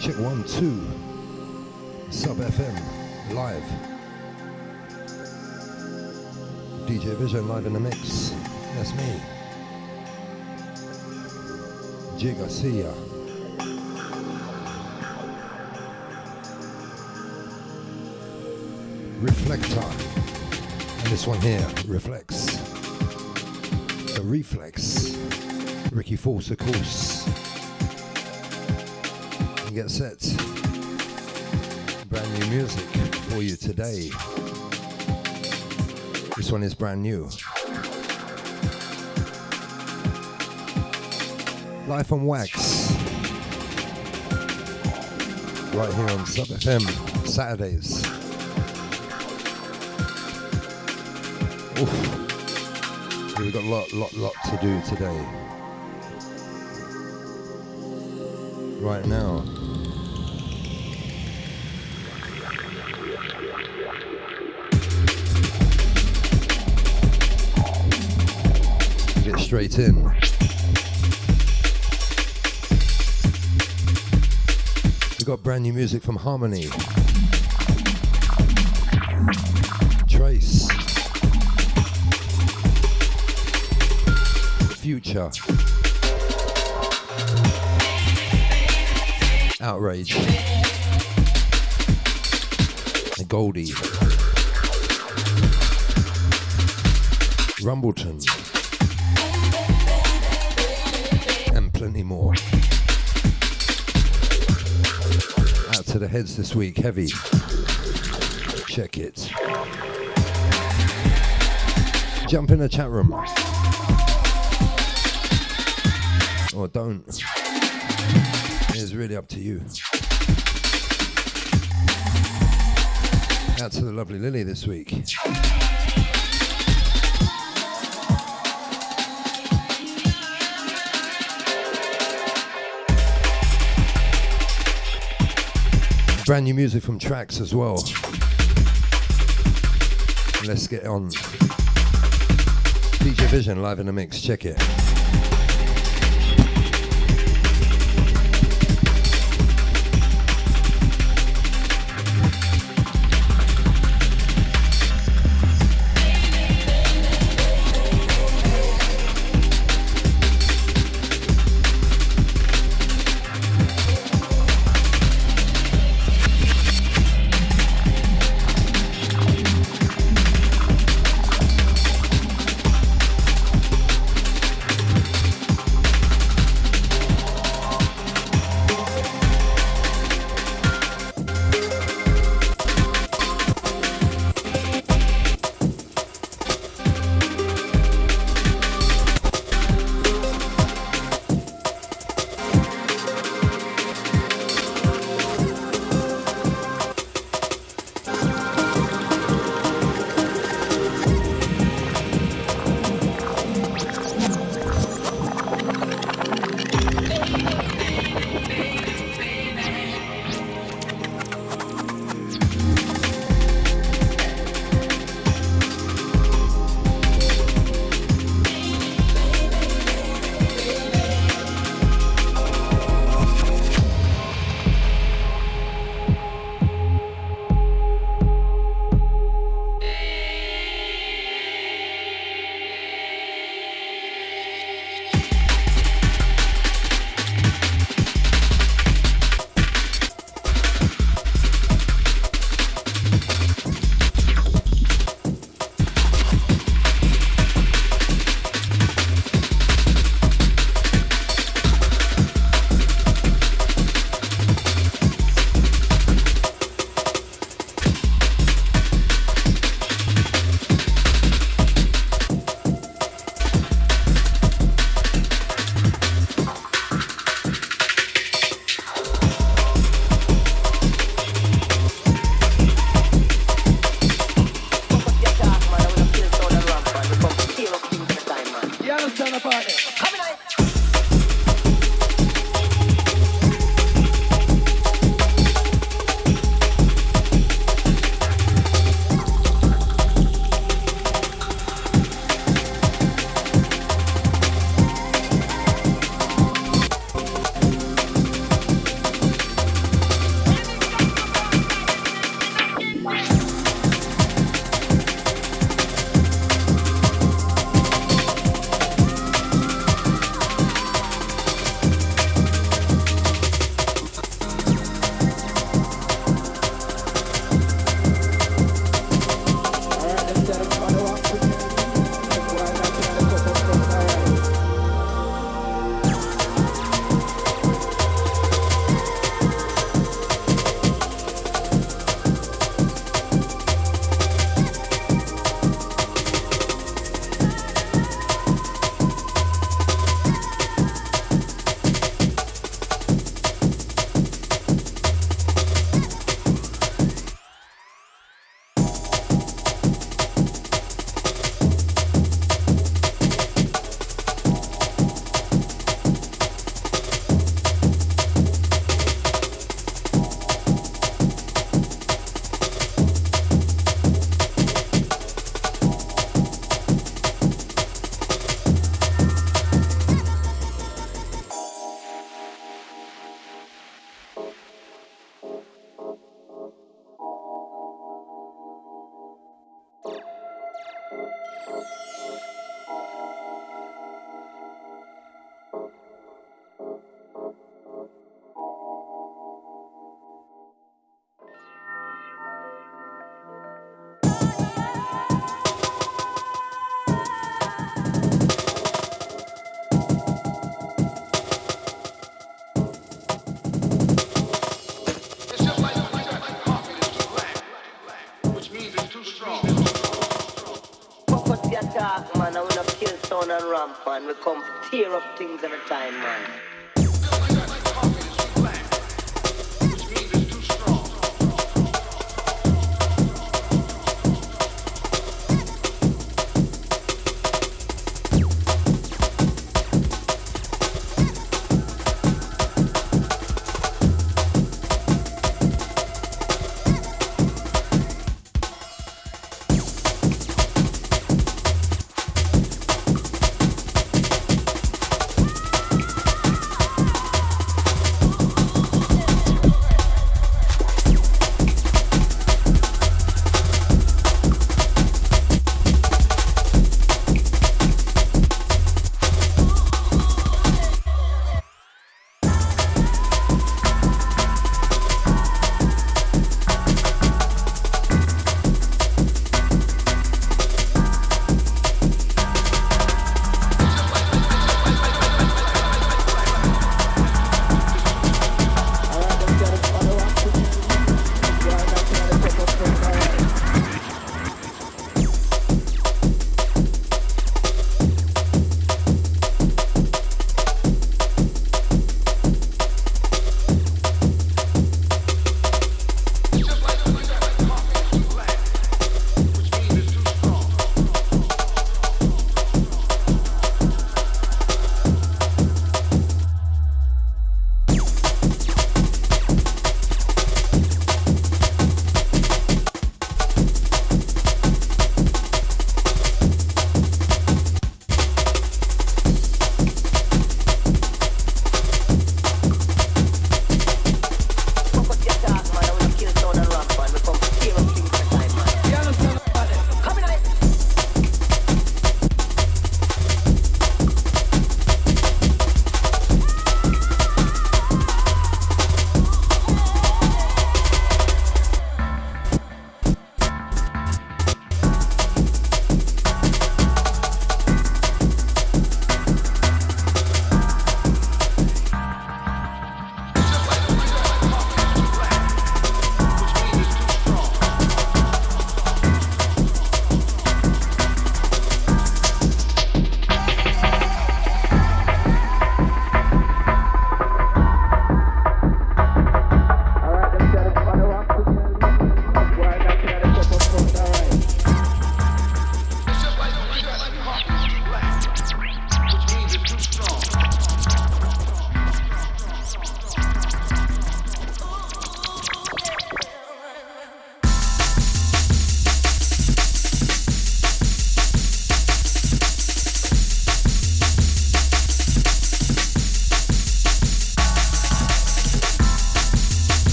Check one, two. FM live. DJ Vision live in the mix. That's me. Gigacia. Reflector. And this one here, Reflex. The Reflex. Ricky Force, of course. And get set. Brand new music for you today. This one is brand new. Life on Wax. Right here on Sub FM, Saturdays. Oof. We've got a lot, lot, lot to do today. Right now. Straight in. We got brand new music from Harmony. Trace. Future. Outrage. And Goldie. Rumbleton. Plenty more. Out to the heads this week, heavy. Check it. Jump in the chat room. Or don't. It's really up to you. Out to the lovely Lily this week. Brand new music from Tracks as well. Let's get on. DJ Vision live in the mix. Check it. And. We come tear up things every time, man.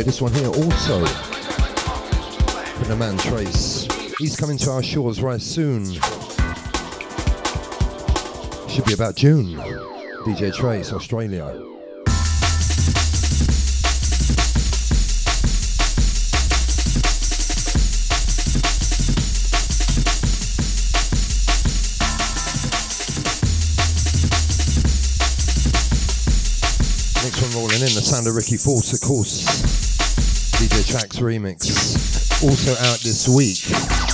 Yeah, this one here also from the man Trace. He's coming to our shores right soon. Should be about June. DJ Trace, Australia. Next one rolling in the sound of Ricky Force, of course. DJ Tracks remix. Also out this week.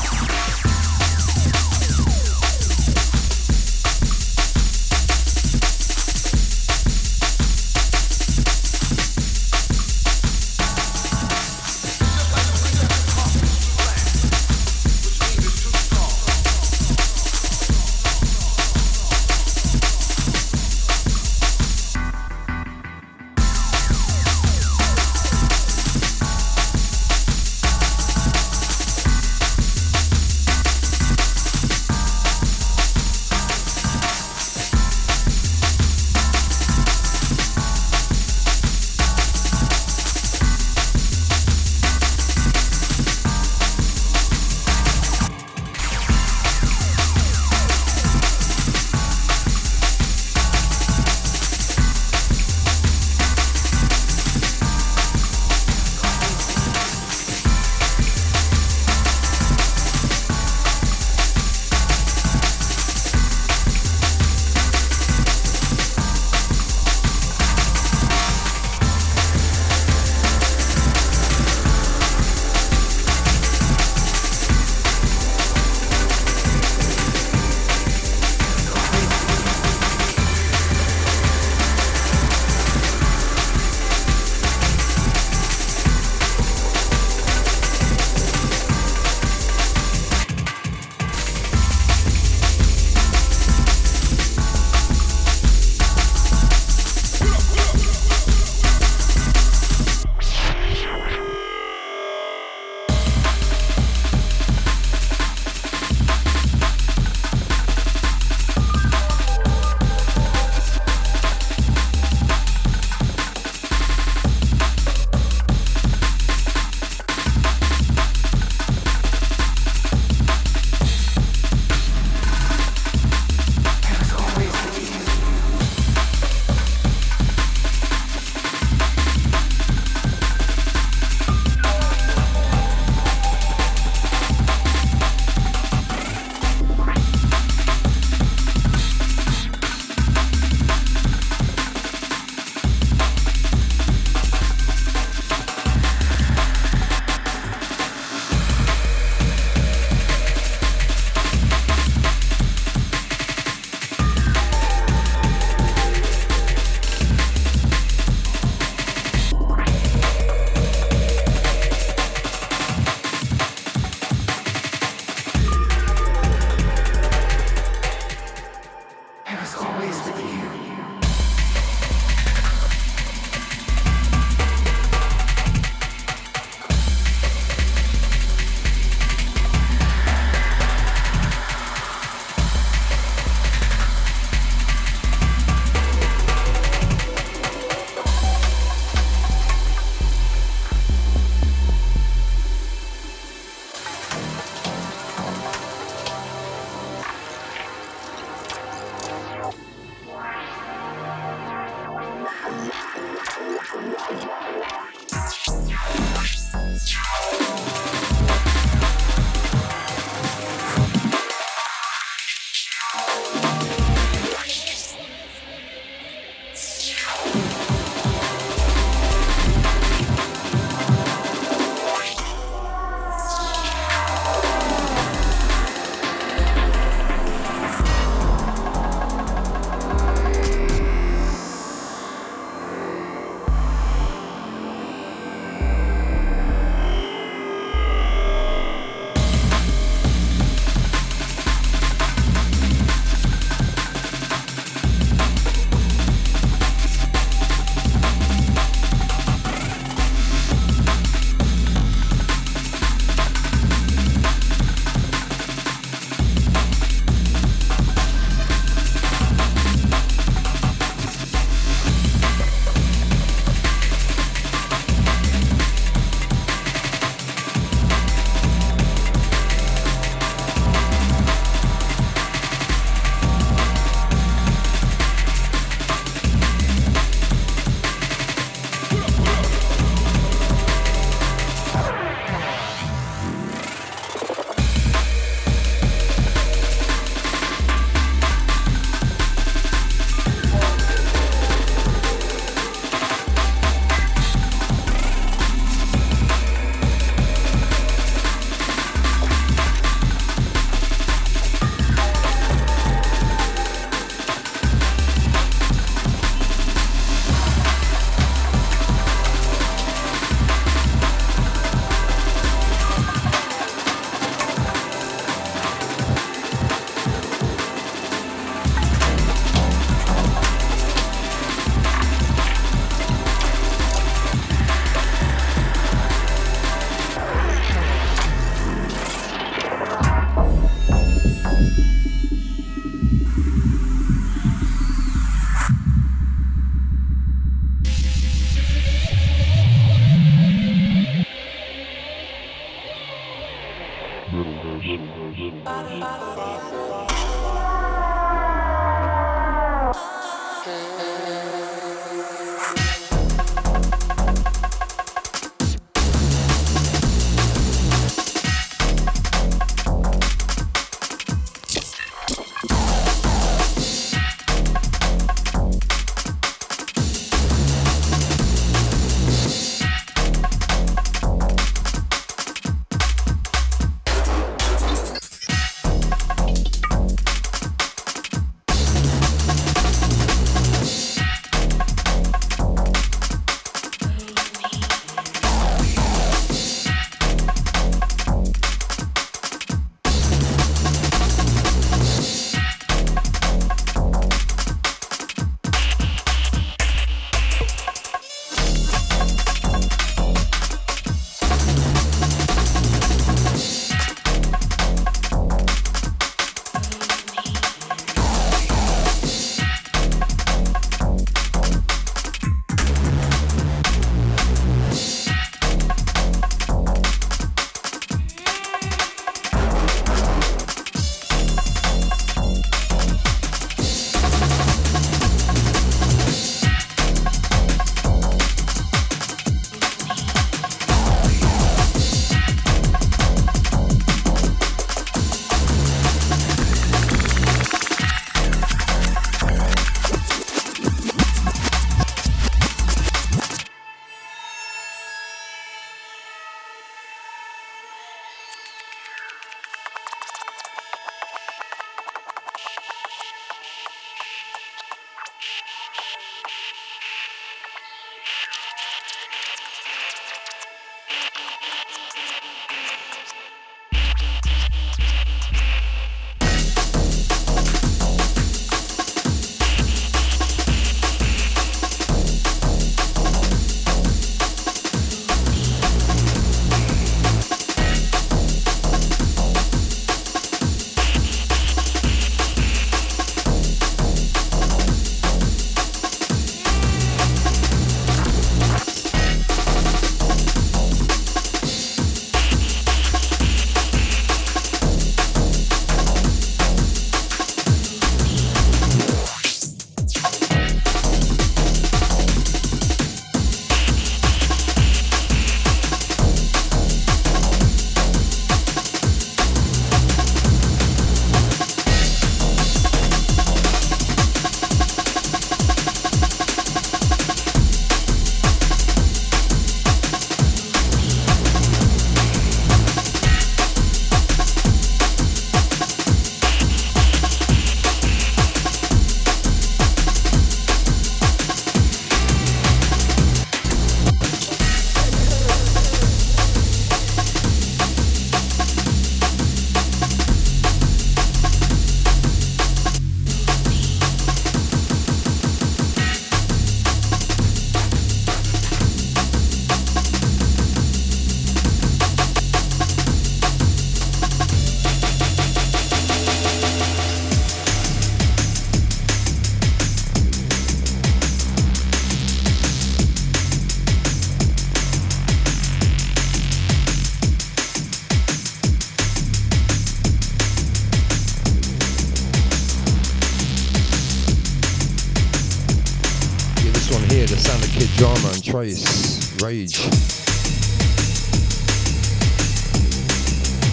Rage.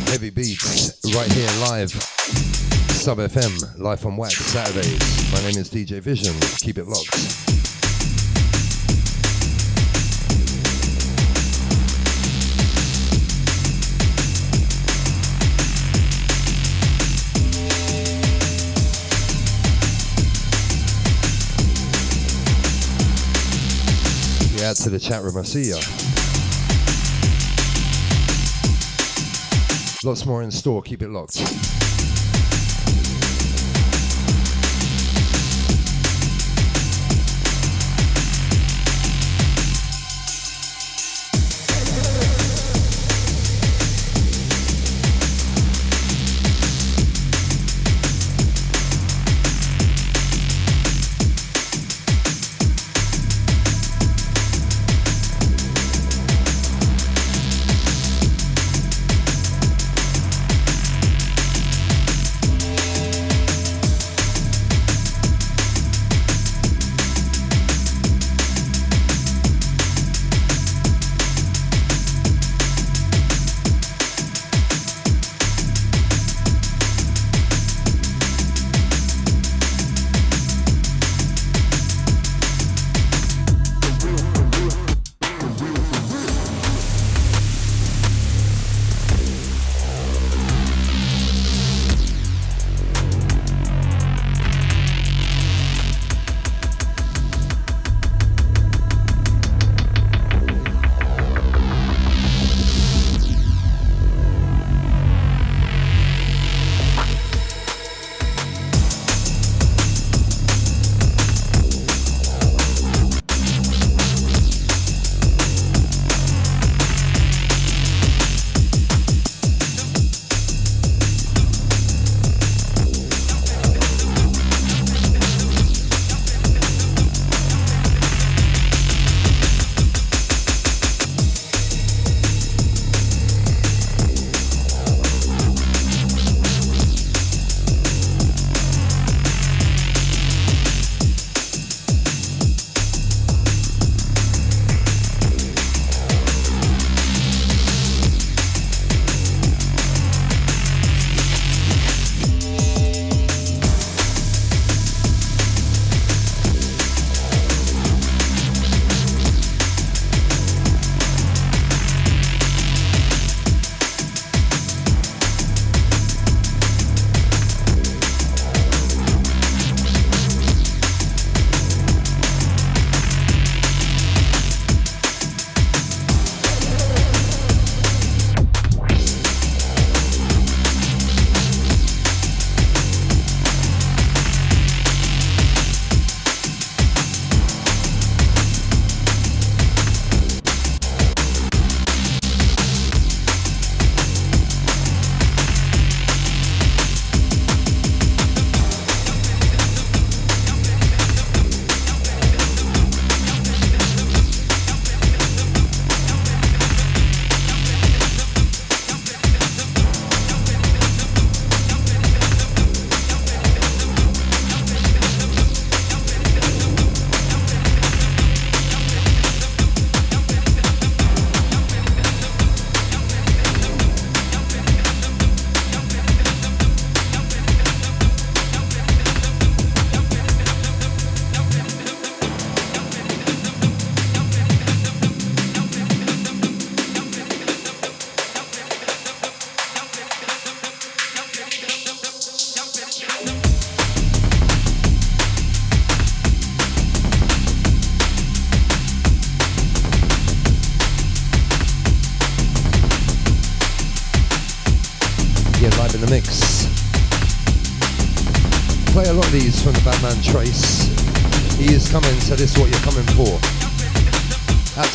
Heavy beats, right here live. Sub FM, Life on Wax Saturdays. My name is DJ Vision. Keep it locked. To the chat room. I see ya. Lots more in store. Keep it locked.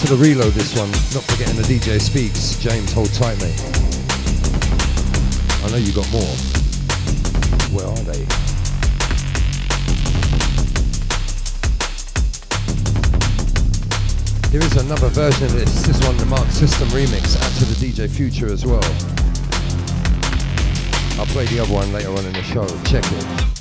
To the reload this one, not forgetting the DJ speaks. James, hold tight, mate. I know you got more. Where are they? Here is another version of this. This one, the Mark System remix, out to the DJ Future as well. I'll play the other one later on in the show. Check it.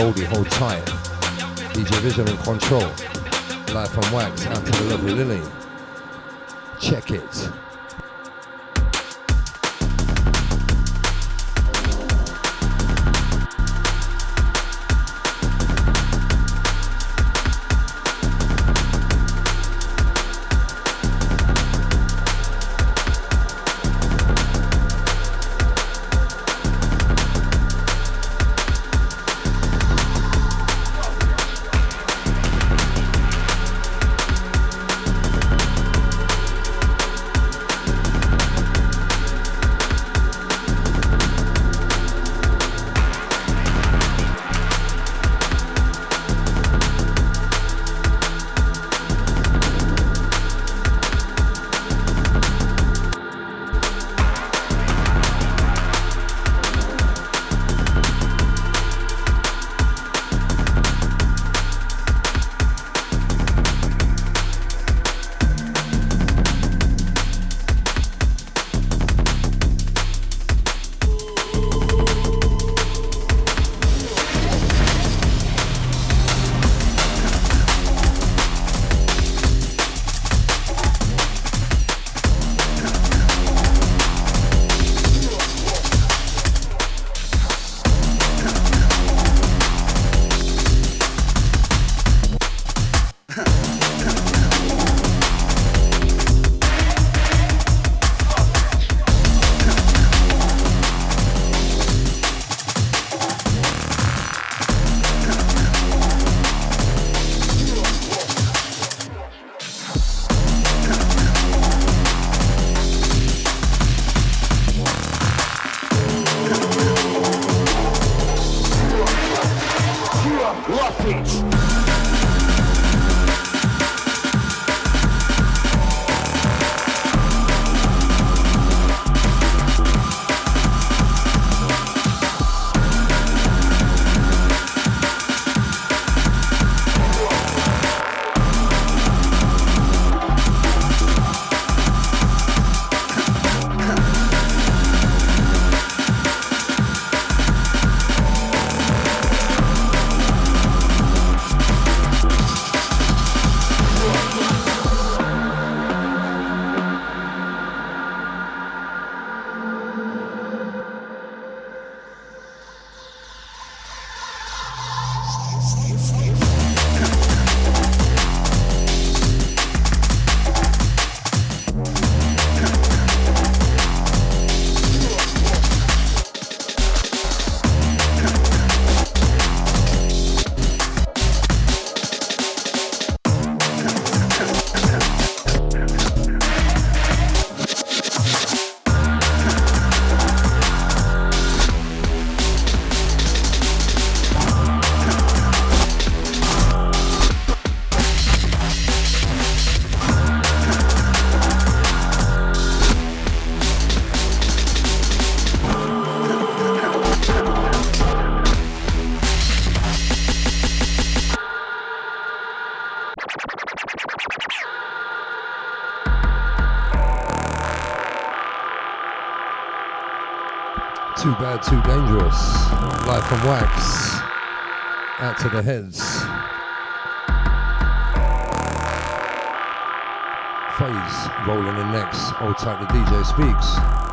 Goldie, hold tight. DJ Vision and Control. Live from Wax, out to the lovely Lily. Too Dangerous. Live from Wax. Out to the heads. Phase rolling in next. Old tight the DJ speaks.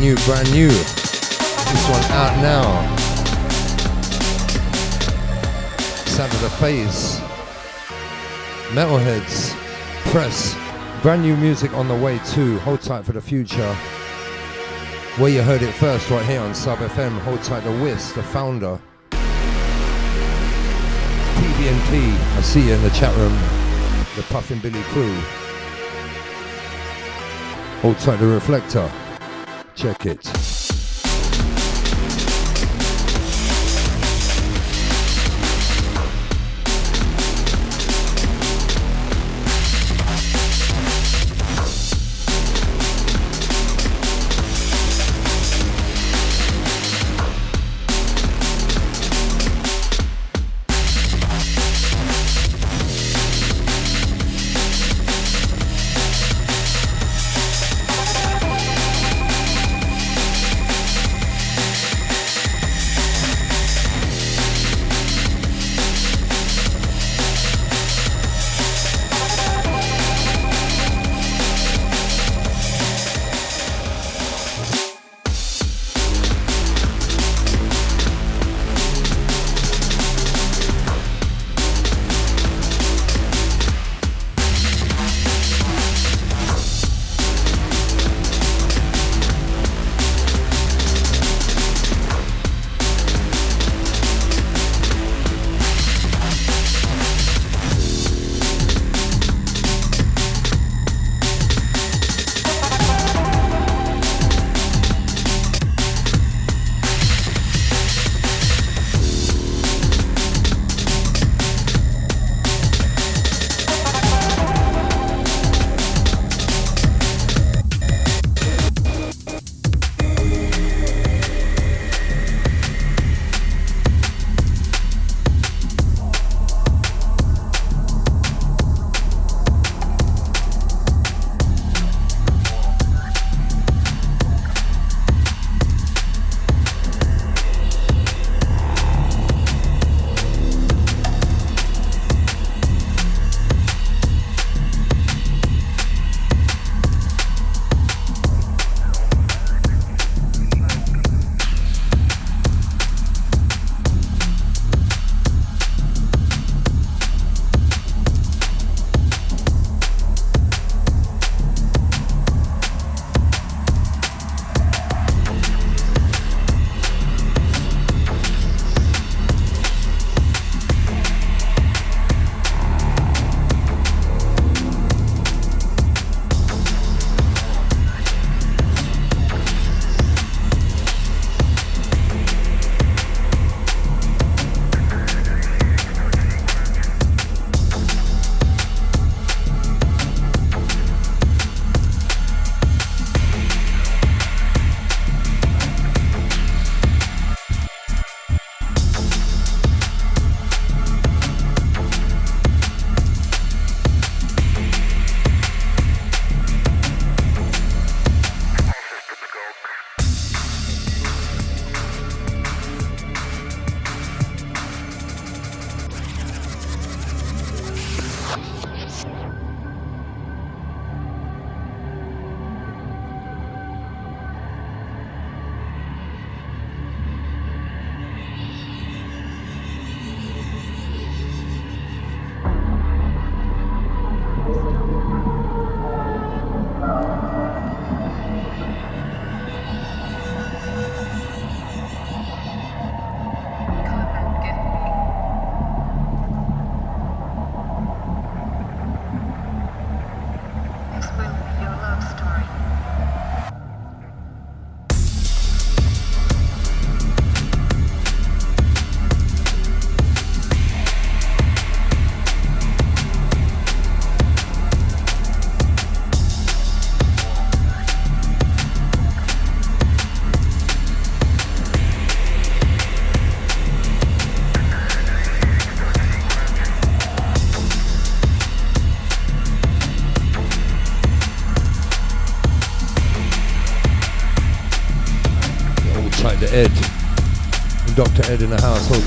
Brand new, brand new. This one out now. Sound of the Face. Metalheadz. Press. Brand new music on the way too. Hold tight for the future. Where you heard it first, right here on Sub FM. Hold tight the Wiz, the founder. PBNP. I see you in the chat room. The Puffin Billy crew. Hold tight the reflector. Check it.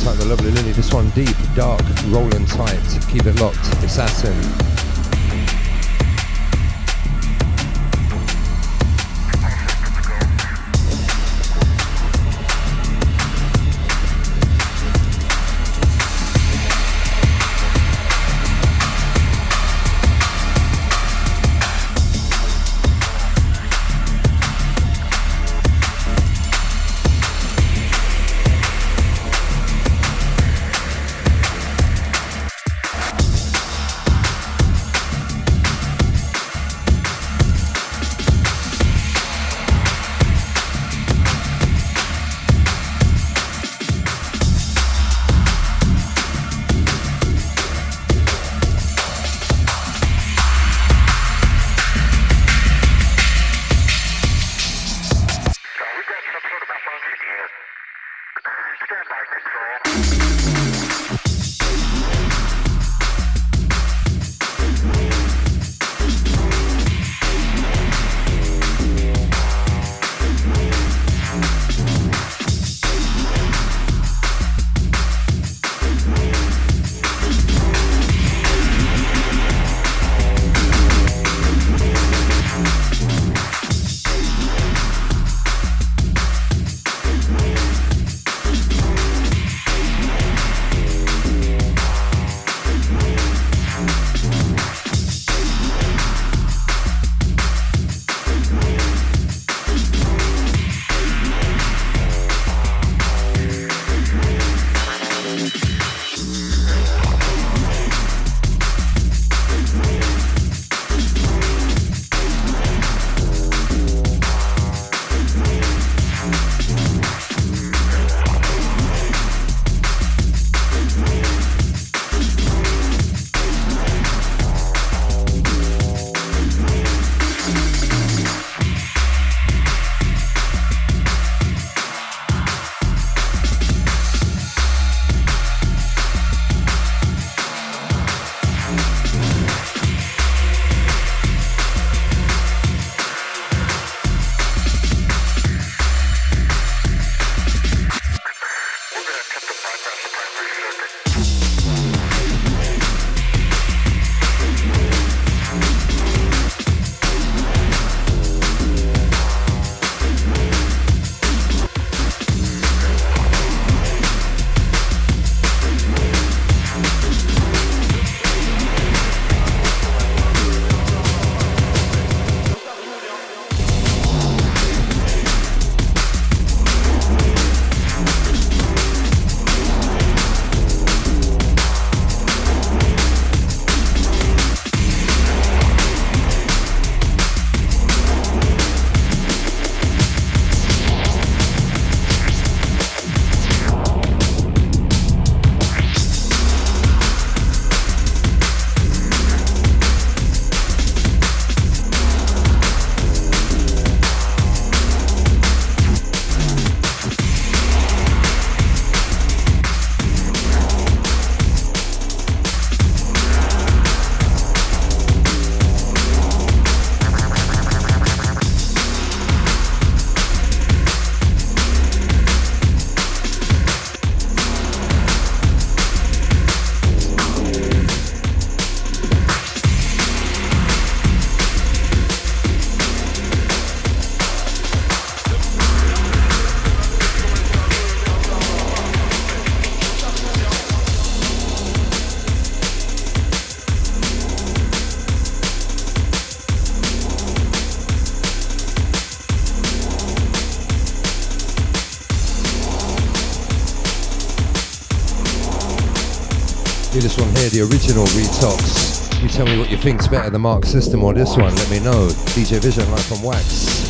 Tight the lovely Lily. This one deep, dark, rolling tight. Keep it locked. Assassin. The original Retox. You tell me what you think's better, the Mark System or this one. Let me know. DJ Vision live from Wax.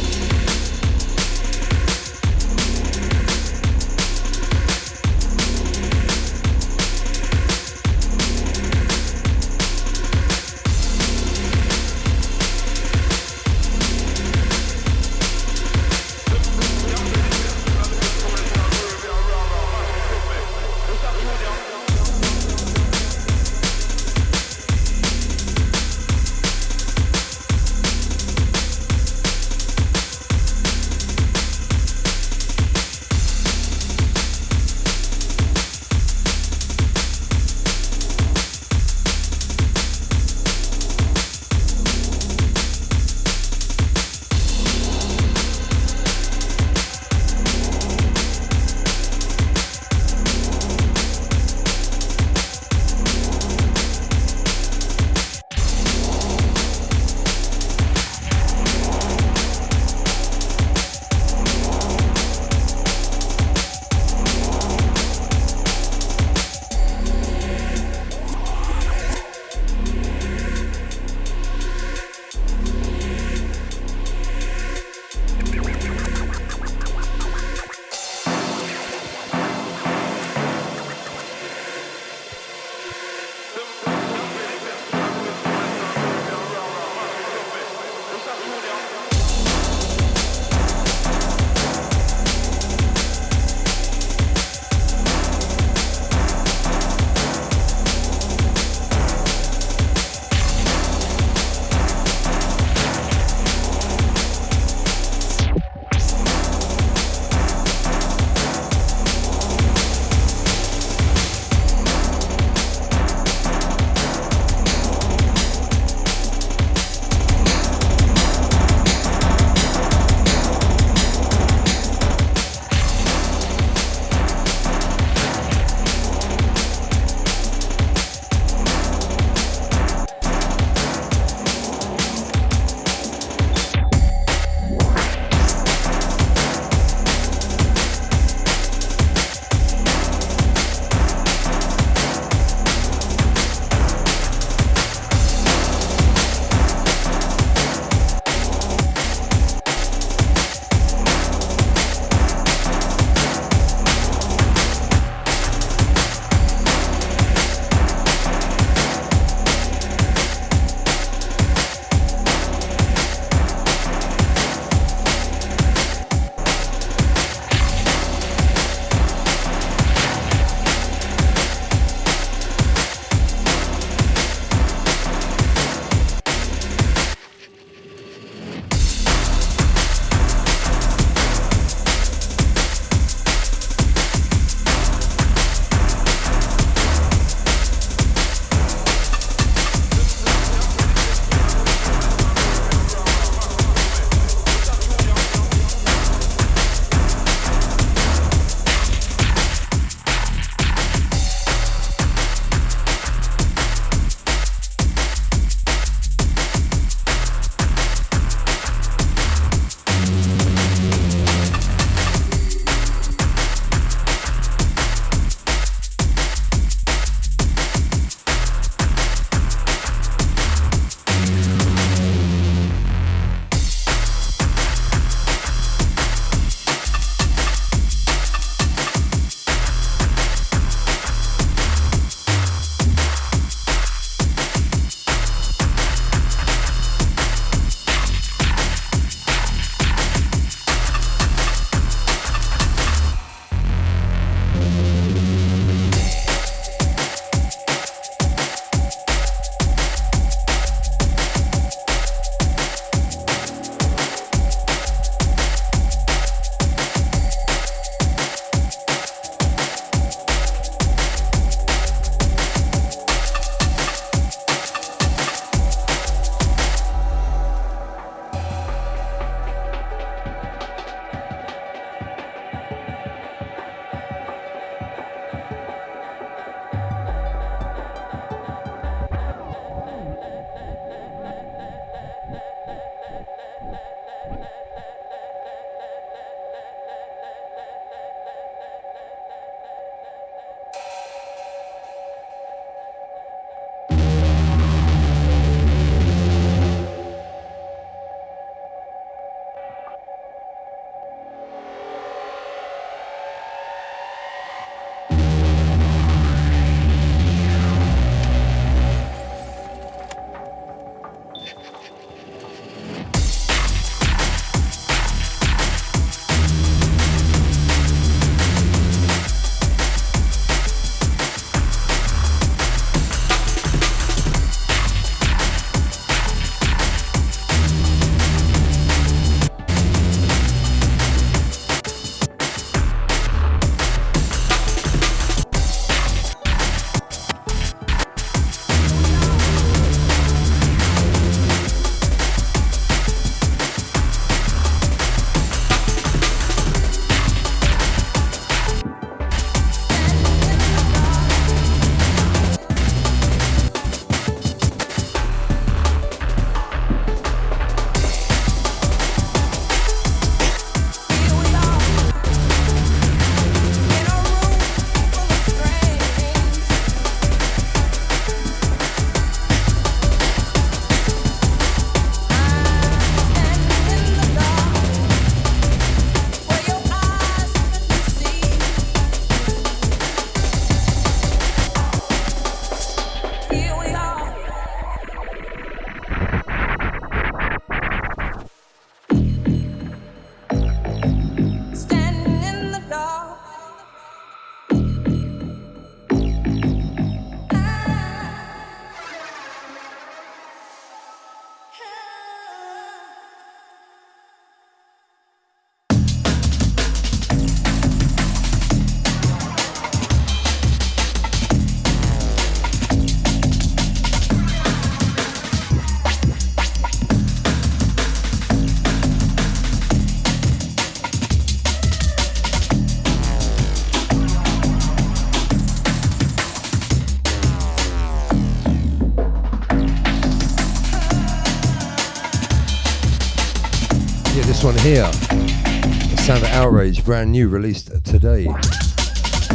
Here. The Sound of Outrage, brand new, released today.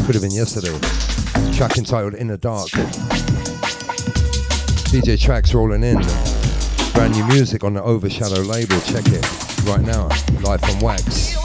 Could have been yesterday. Track entitled In the Dark. DJ Trace rolling in. Brand new music on the Overshadow label. Check it right now. Live from Wax.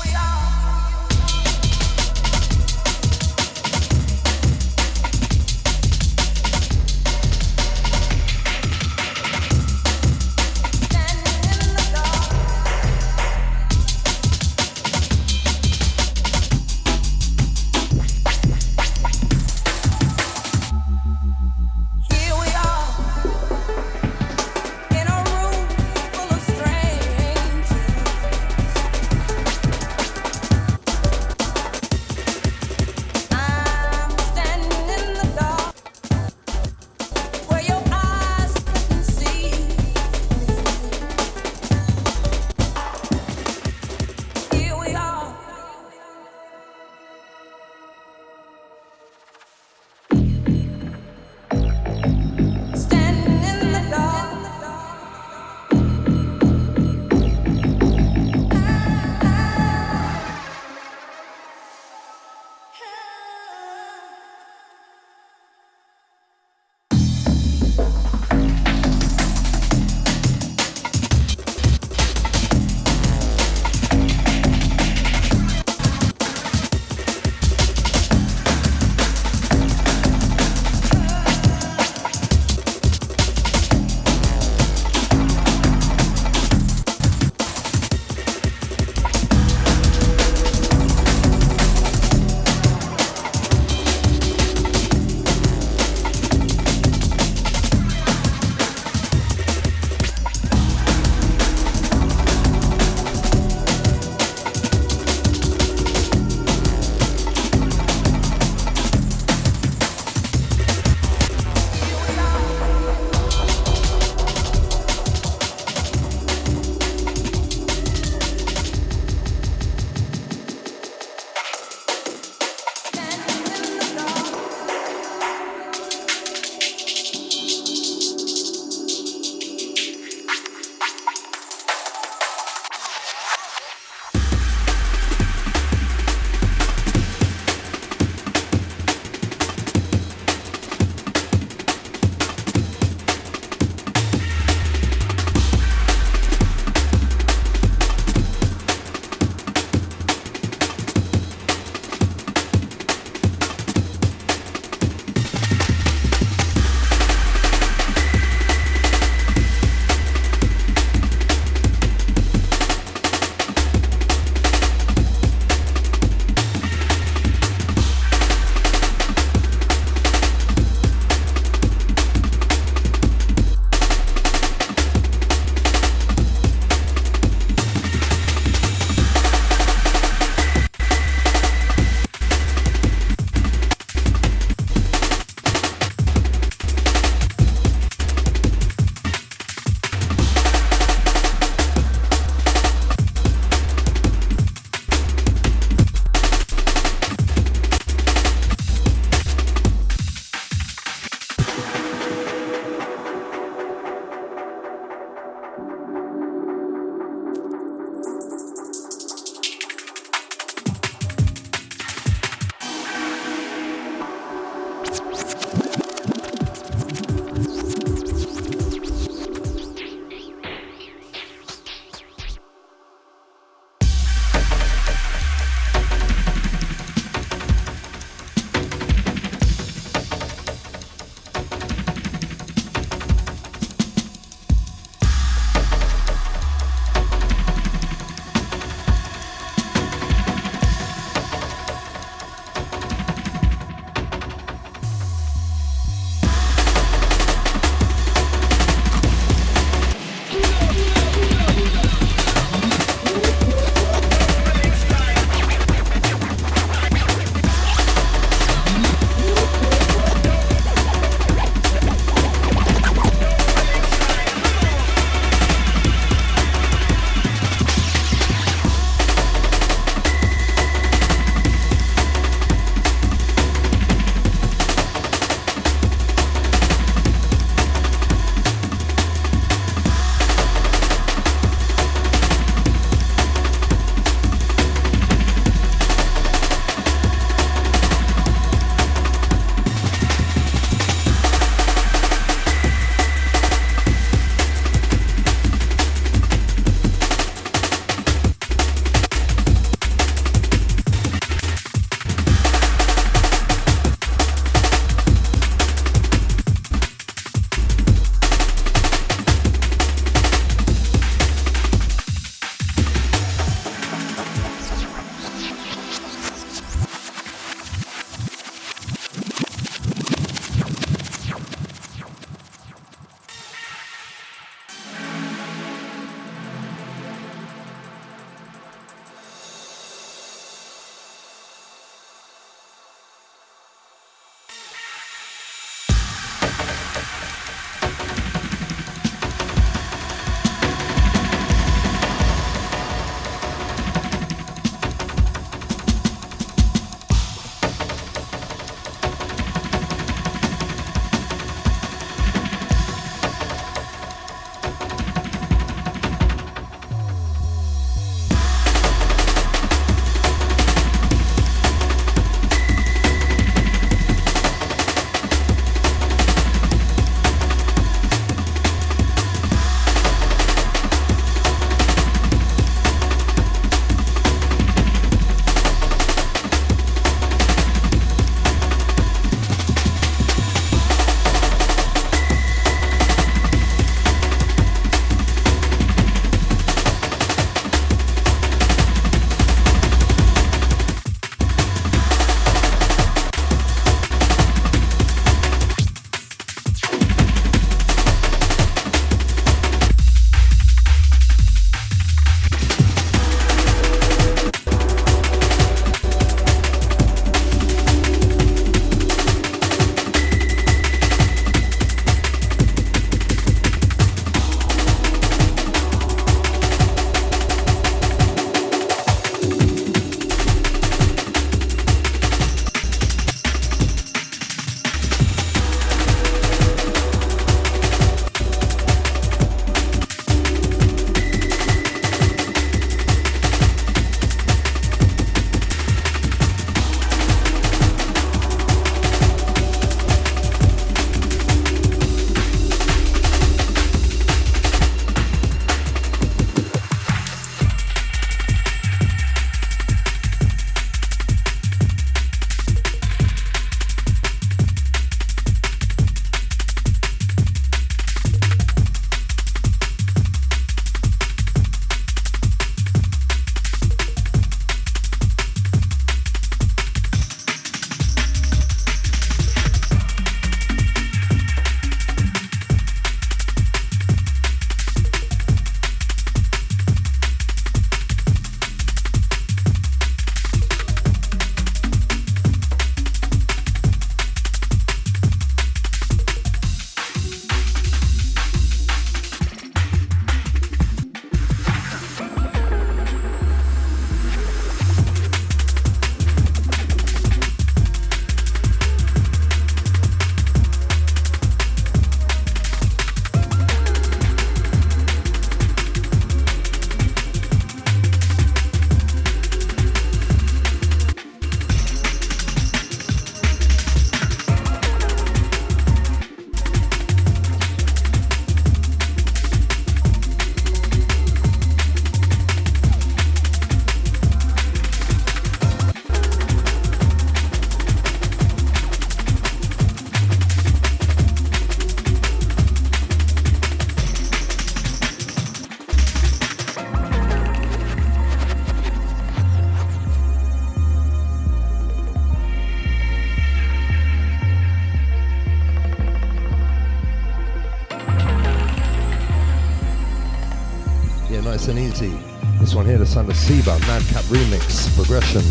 Sound of Seba, Madcap Remix, Progression.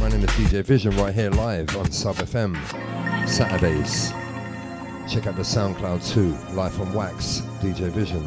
My name is DJ Vision right here live on Sub FM, Saturdays. Check out the SoundCloud too, Life on Wax, DJ Vision.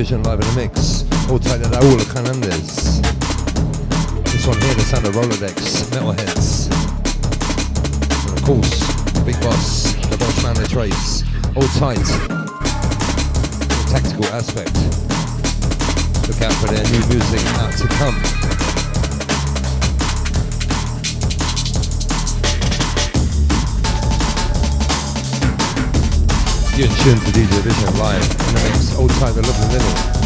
Vision live in the mix. All all the Canandes. This one here, the sound of Rolodex, Metalheadz. And of course, Big Boss, the Boss Man, the Trace. All tight. The tactical aspect. Look out for their new music out to come. You're in tune to DJ Vision live in the mix. Time, the lovely.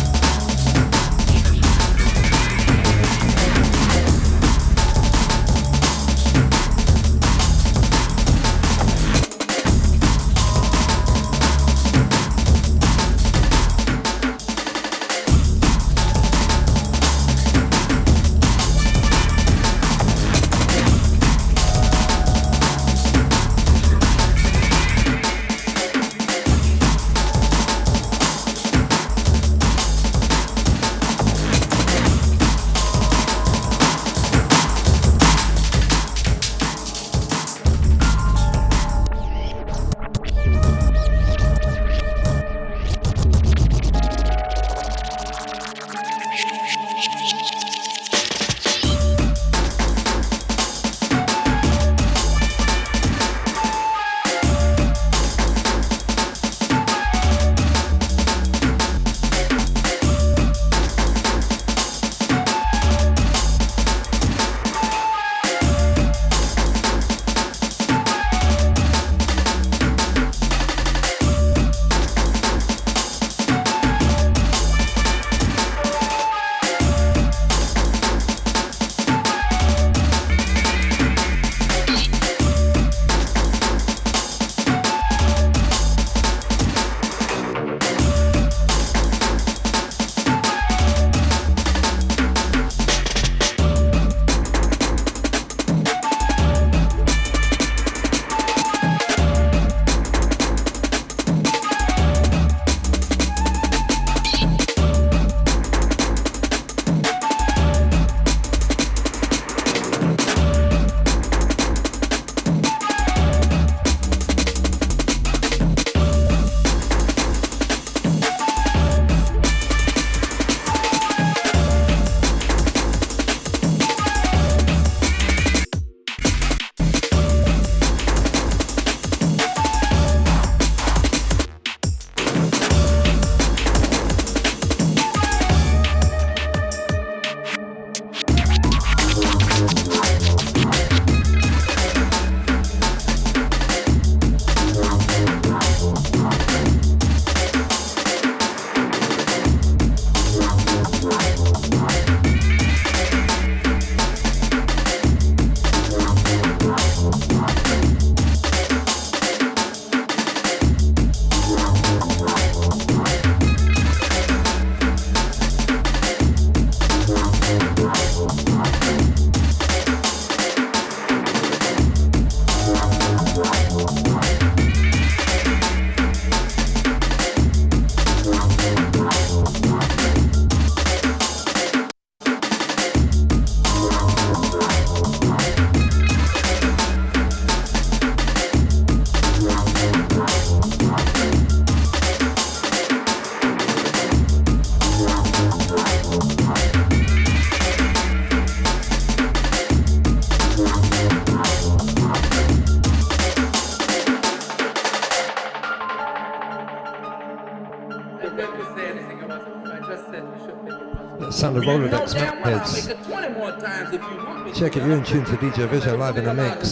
Check it, you're in tune to DJ Vision live in the mix.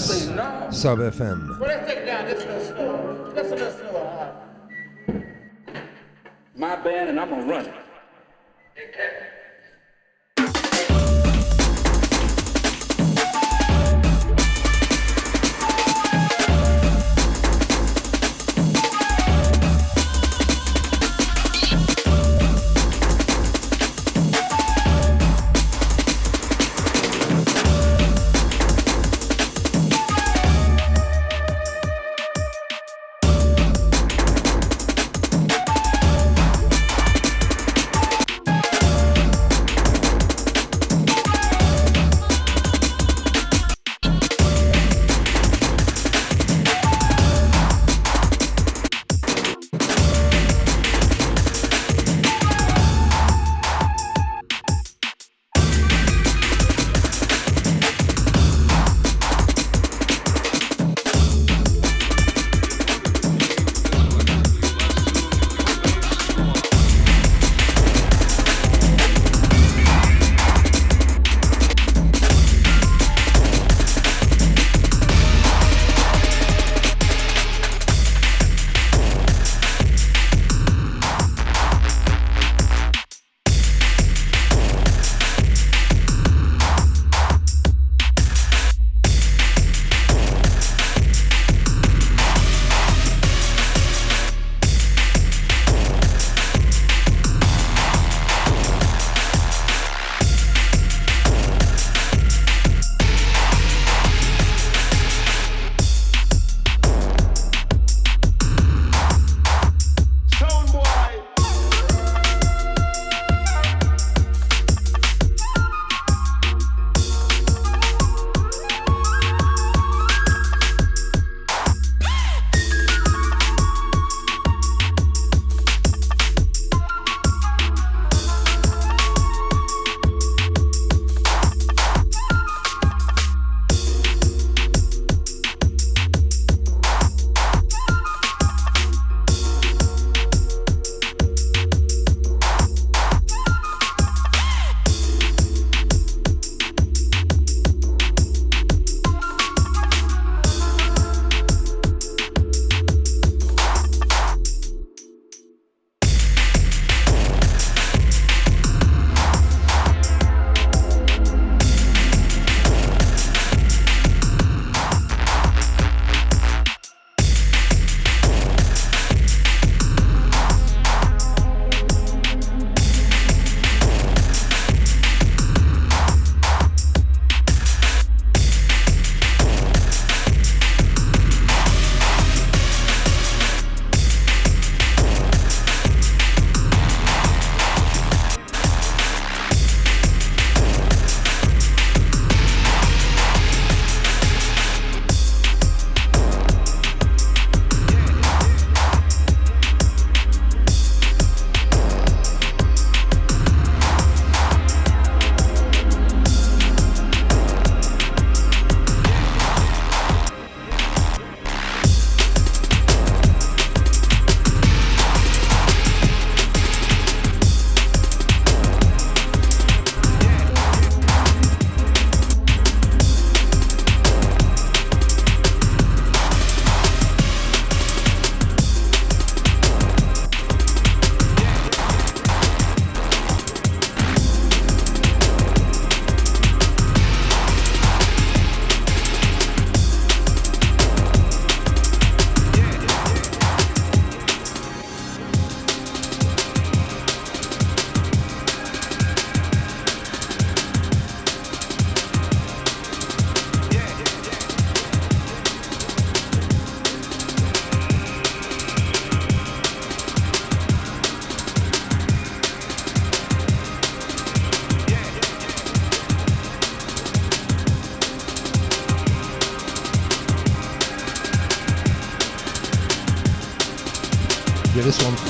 Sub FM.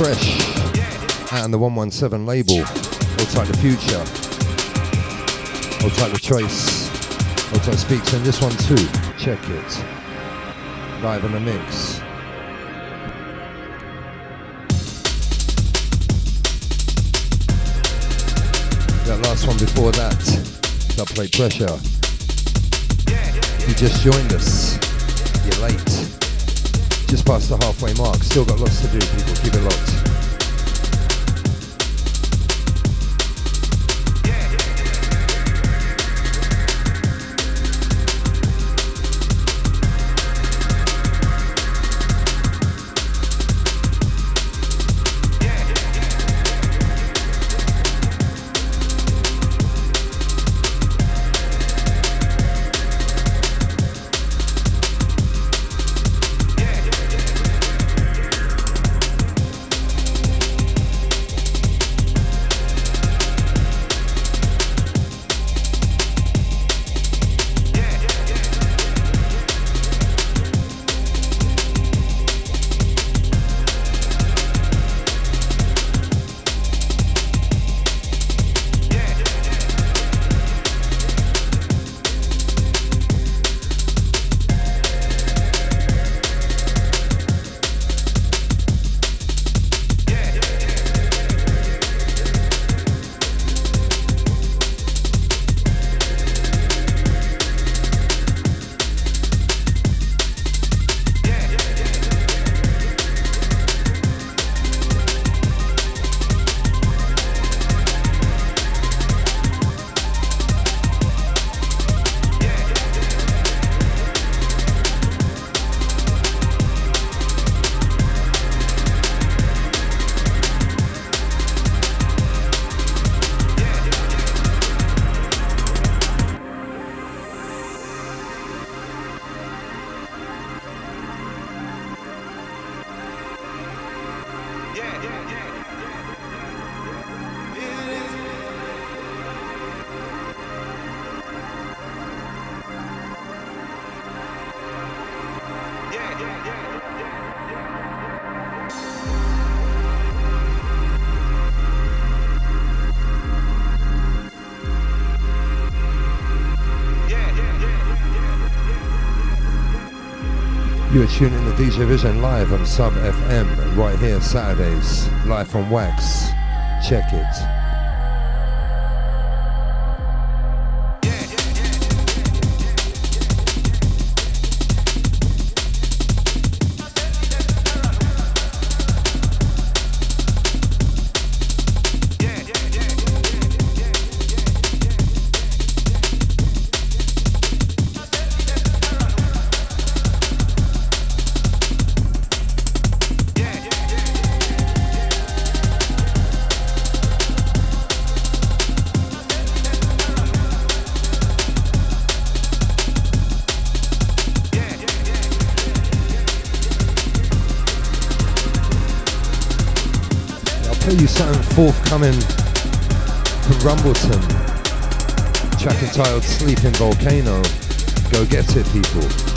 Fresh on the 117 label. Hold tight the future. Hold tight the trace. Hold tight speaks and this one too. Check it. Live in the mix. That last one before that, that played pressure. You just joined us, you're late. Just past the halfway mark. Still got lots to do, people. Keep it locked. DJ Vision live on Sub FM right here Saturdays, Life on Wax. Check it. Forthcoming from Rumbleton. Track entitled Sleeping Volcano. Go get it, people.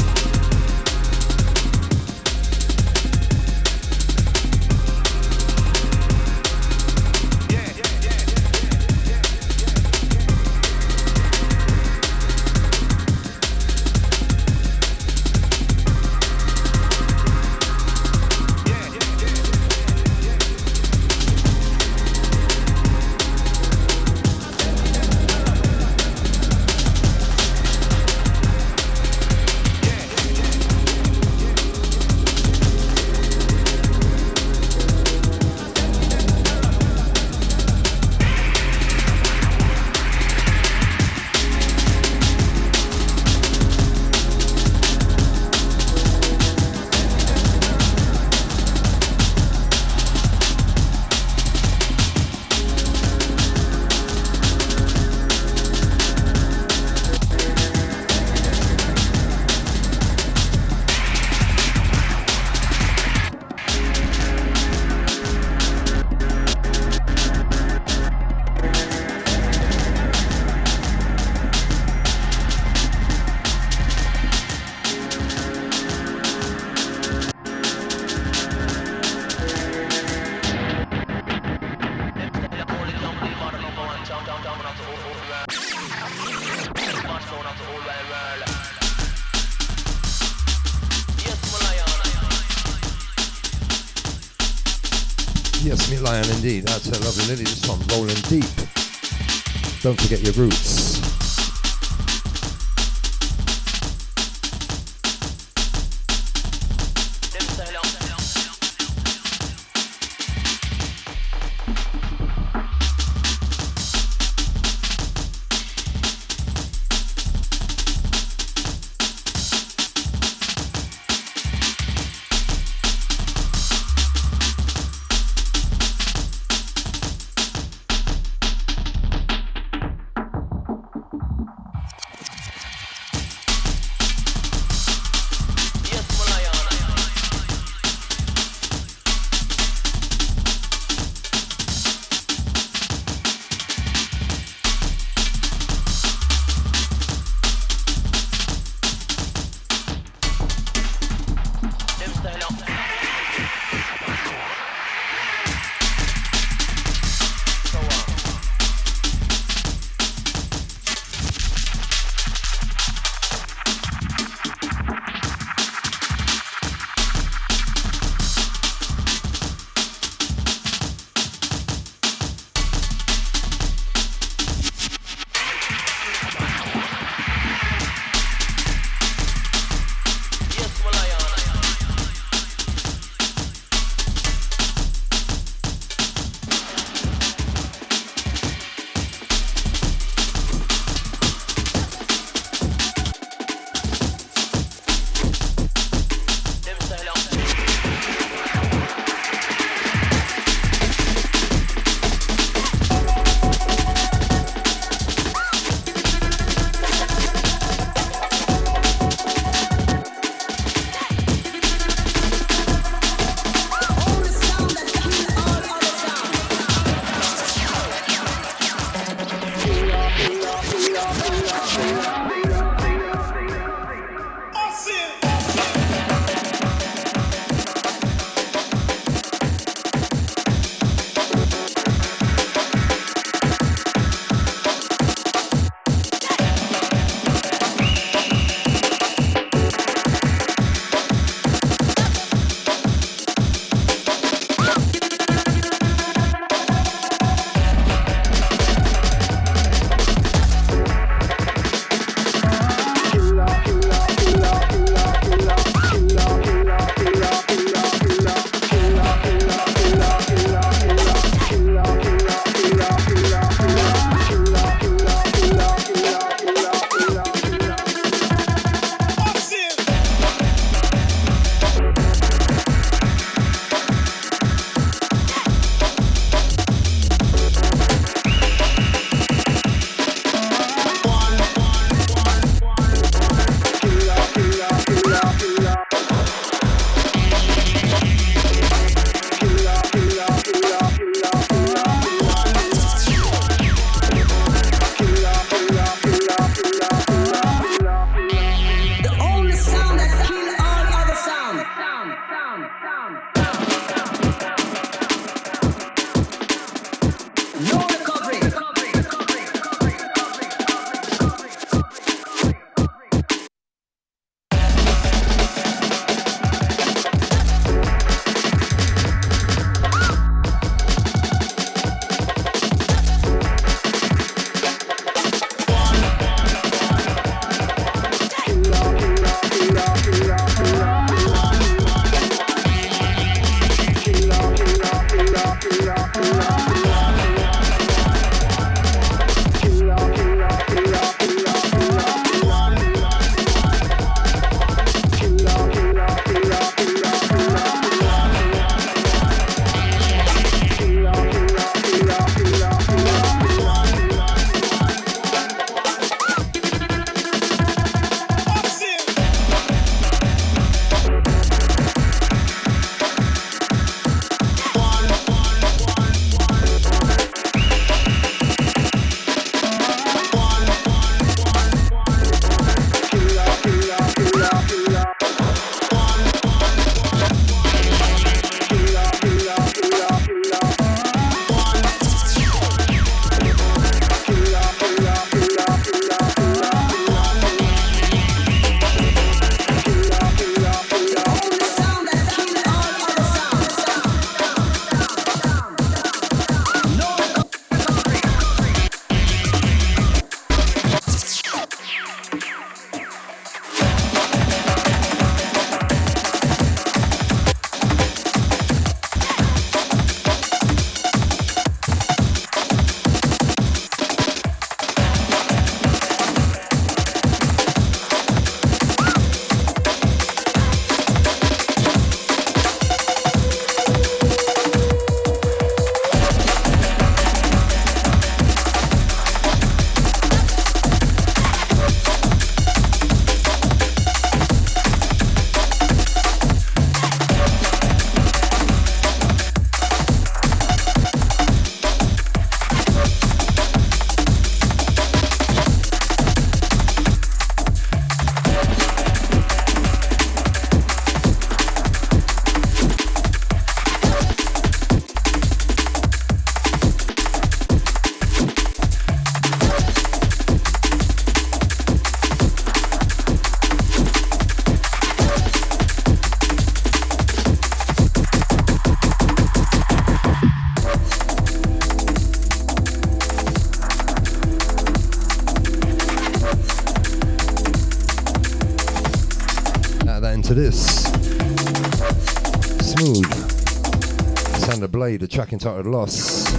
Track entitled Loss.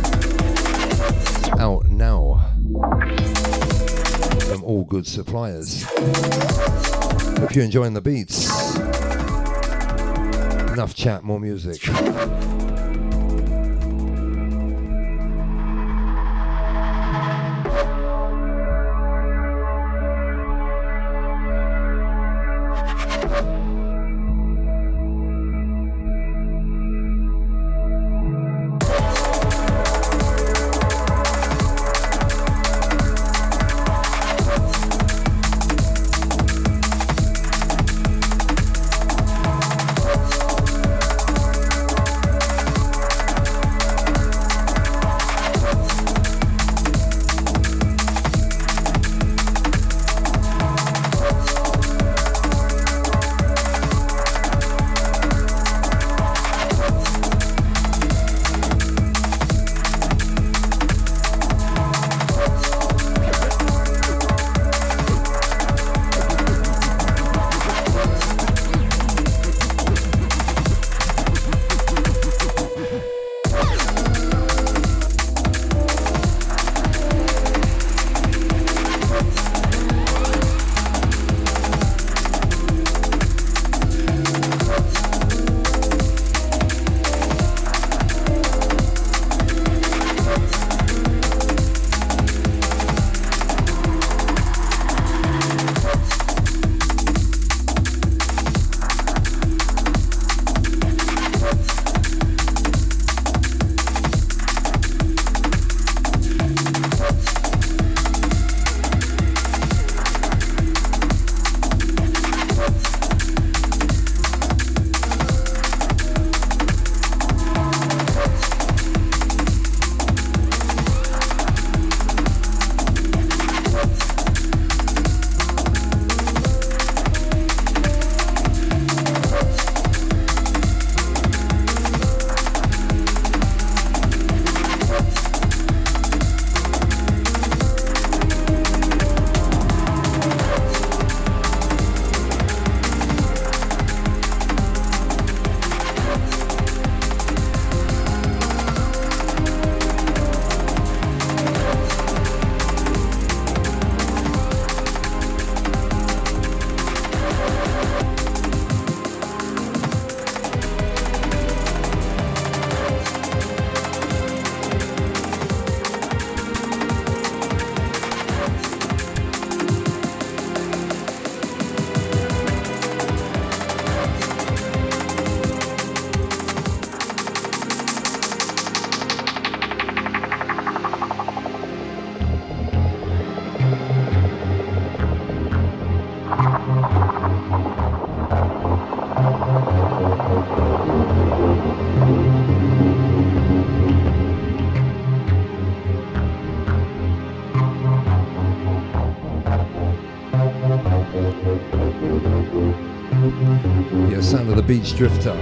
Out now. From all good suppliers. Hope you're enjoying the beats. Enough chat, more music. Beach Drifter,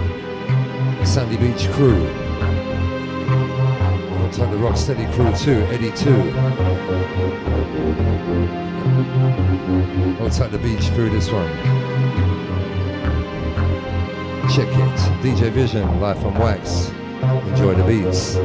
Sandy Beach Crew, alongside the Rocksteady Crew too, Eddie too. Outside the beach through this one. Check it. DJ Vision, live from Wax. Enjoy the beats.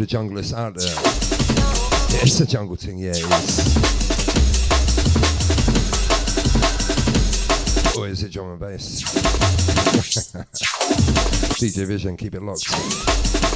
The junglers out there. Yeah, it's a jungle thing, yeah, it is. Or is it drum and bass? DJ Vision, keep it locked.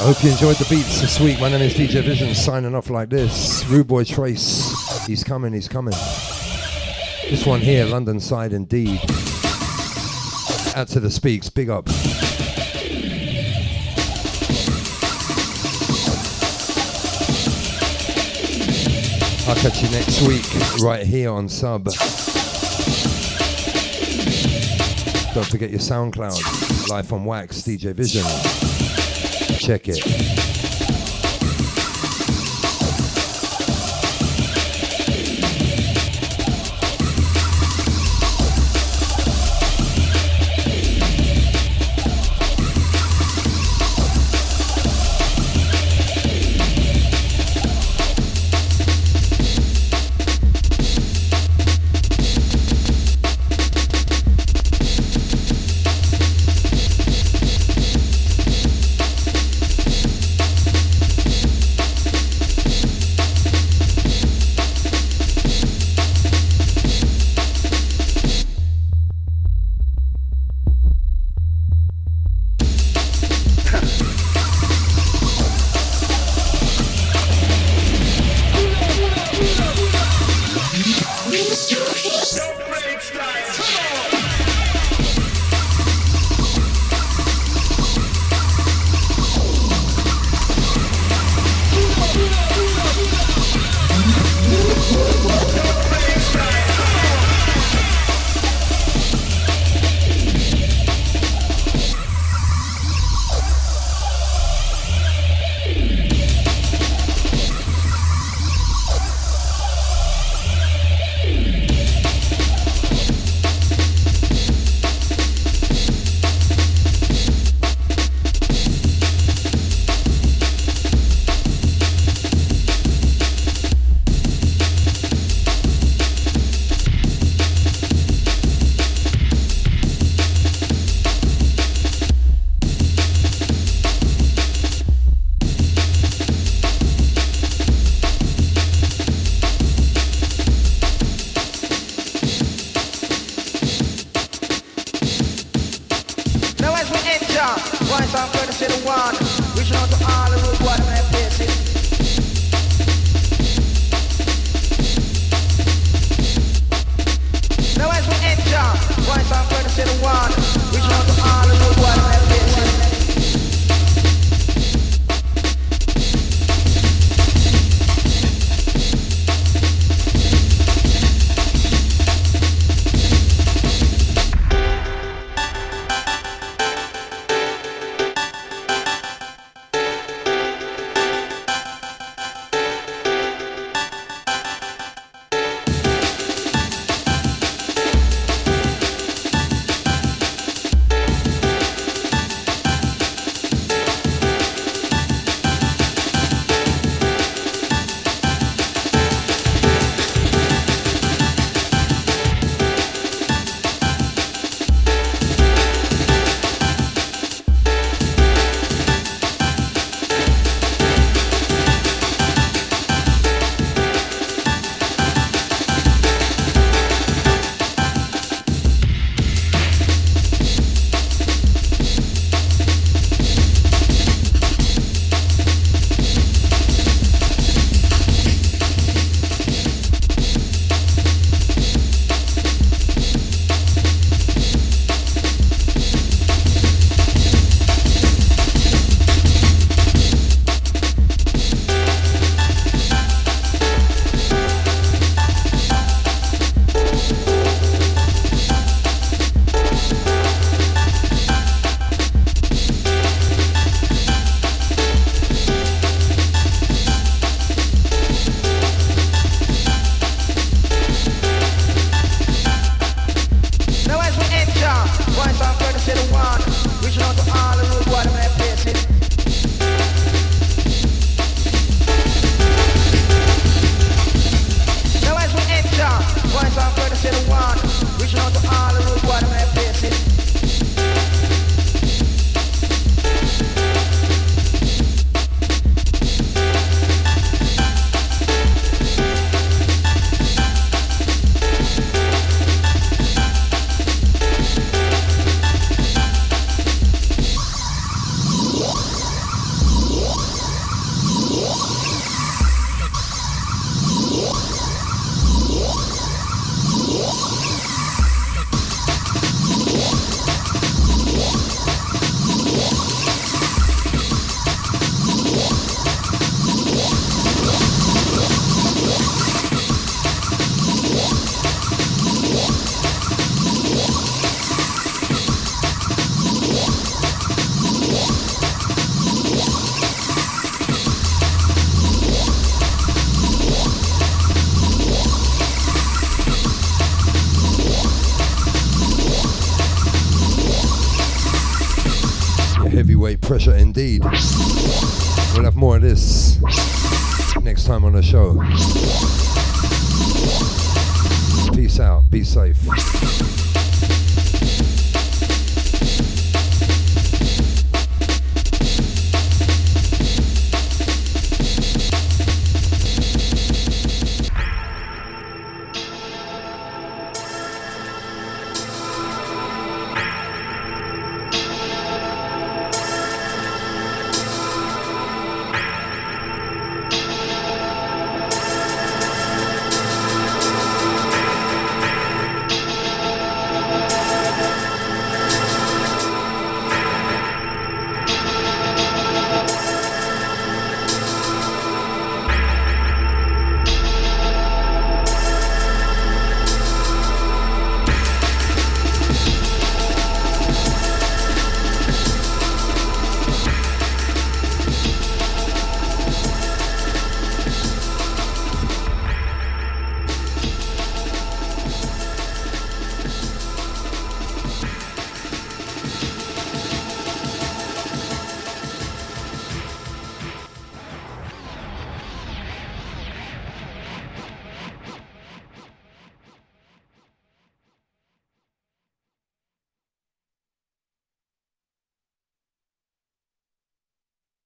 Hope you enjoyed the beats this week. My name is DJ Vision signing off like this. Rude Boy Trace, he's coming, he's coming. This one here, London side indeed. Out to the speaks, big up. I'll catch you next week right here on Sub. Don't forget your SoundCloud, Life on Wax, DJ Vision. Check it.